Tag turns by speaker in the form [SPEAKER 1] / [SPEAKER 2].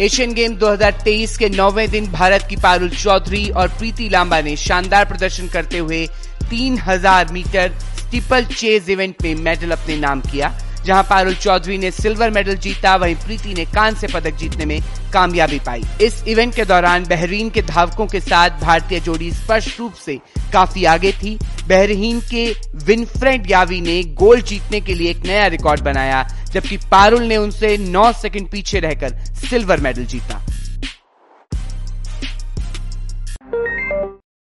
[SPEAKER 1] Asian game 2023 के नौवे दिन भारत की पारुल चौधरी और प्रीति लांबा ने शानदार प्रदर्शन करते हुए 3000 मीटर स्टीपल चेज इवेंट में मेडल अपने नाम किया, जहाँ पारुल चौधरी ने सिल्वर मेडल जीता, वहीं प्रीति ने कांस्य पदक जीतने में कामयाबी पाई। इस इवेंट के दौरान बहरीन के धावकों के साथ भारतीय जोड़ी स्पष्ट रूप से काफ़ी आगे थी। बहरीन के विनफ्रेंड यावी ने गोल जीतने के लिए एक नया रिकॉर्ड बनाया, जबकि पारुल ने उनसे 9 सेकंड पीछे रहकर सिल्वर मेडल जीता।